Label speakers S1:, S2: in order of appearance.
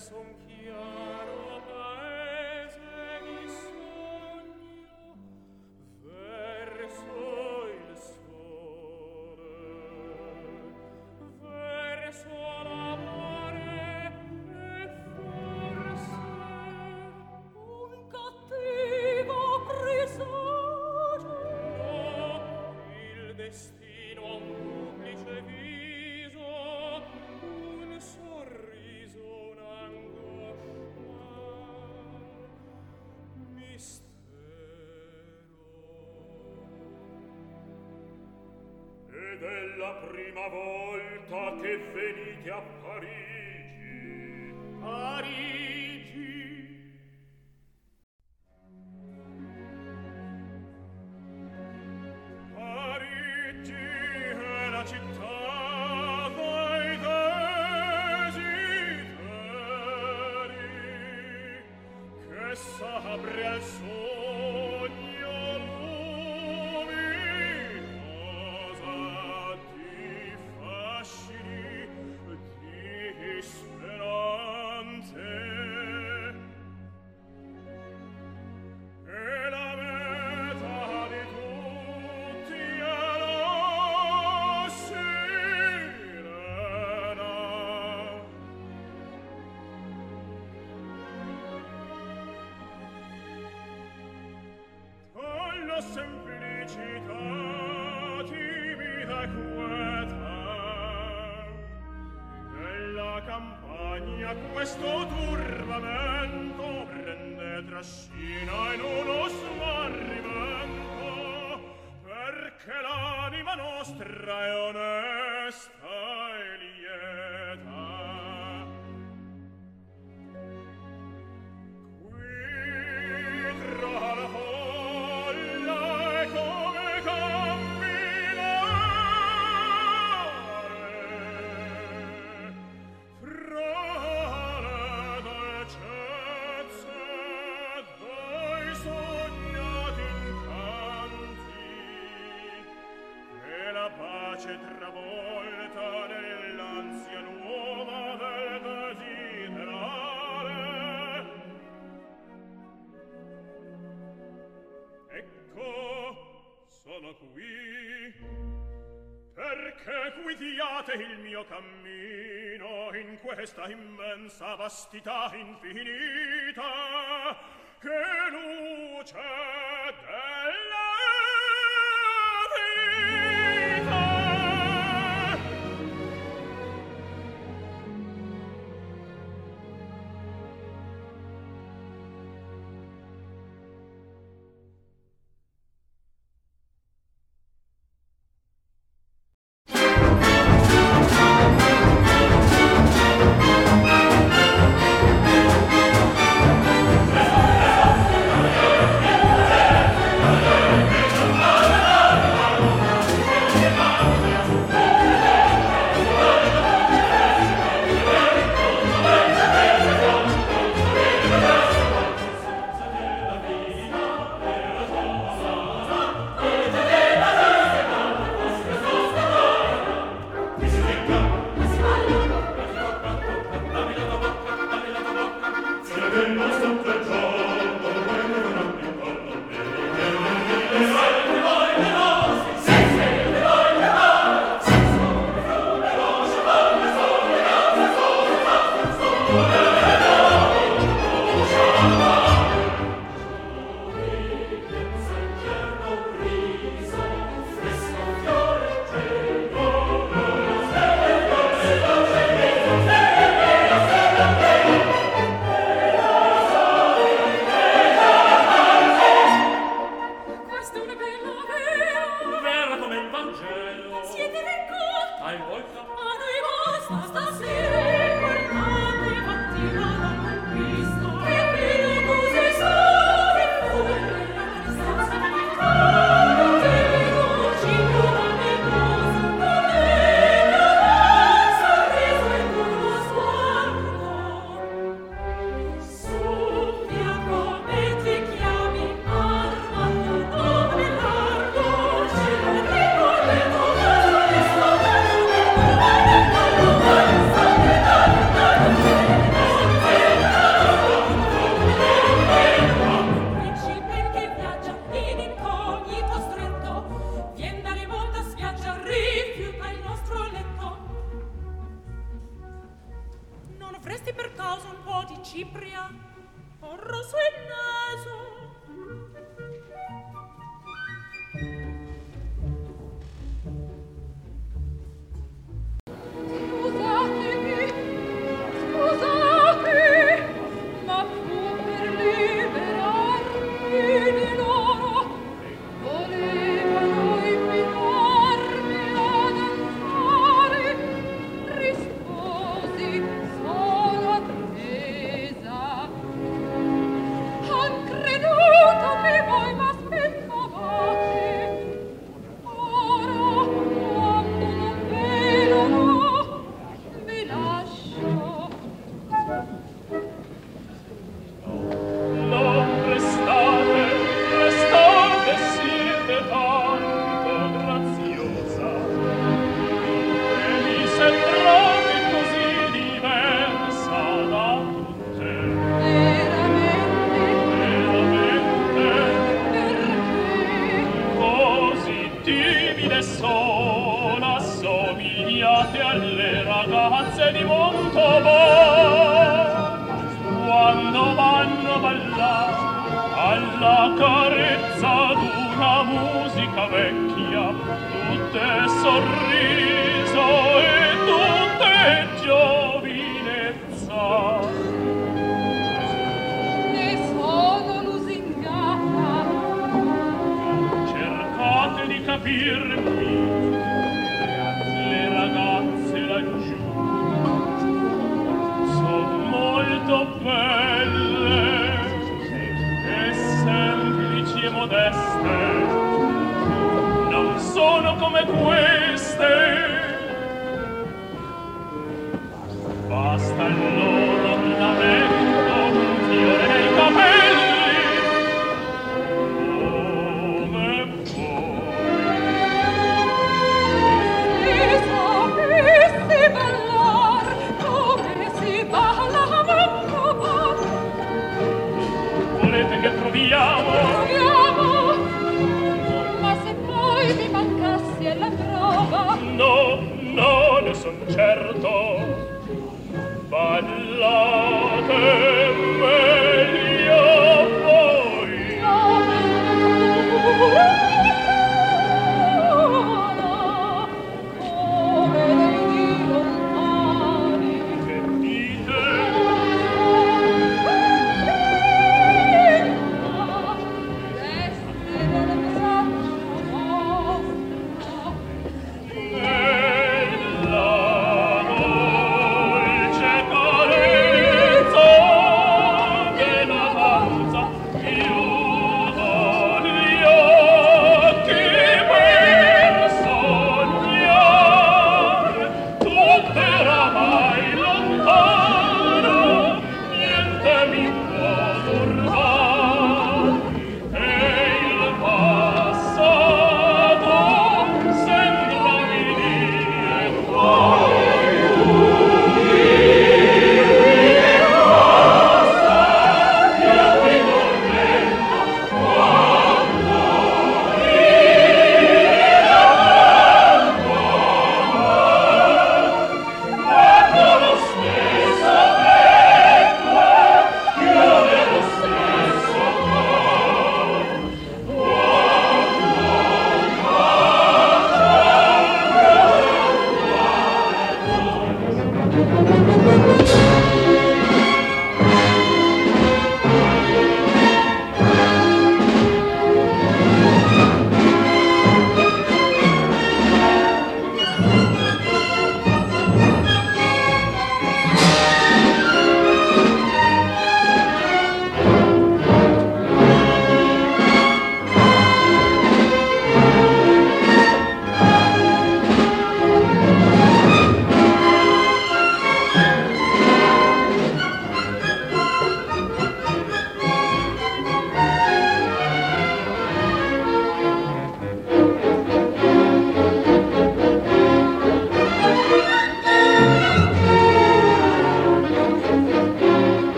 S1: es umkehrt.
S2: della prima volta che venite a Parigi. da questo turbamento prende trascina in uno smarrimento perché l'anima nostra è onesta. questa immensa vastità infinita che la carezza d'una musica vecchia tutte sorriso e tutte giovinezza.
S3: Ne sono lusingata.
S2: Cercate di capirmi le ragazze laggiù. Sono molto belle veste non sono come queste.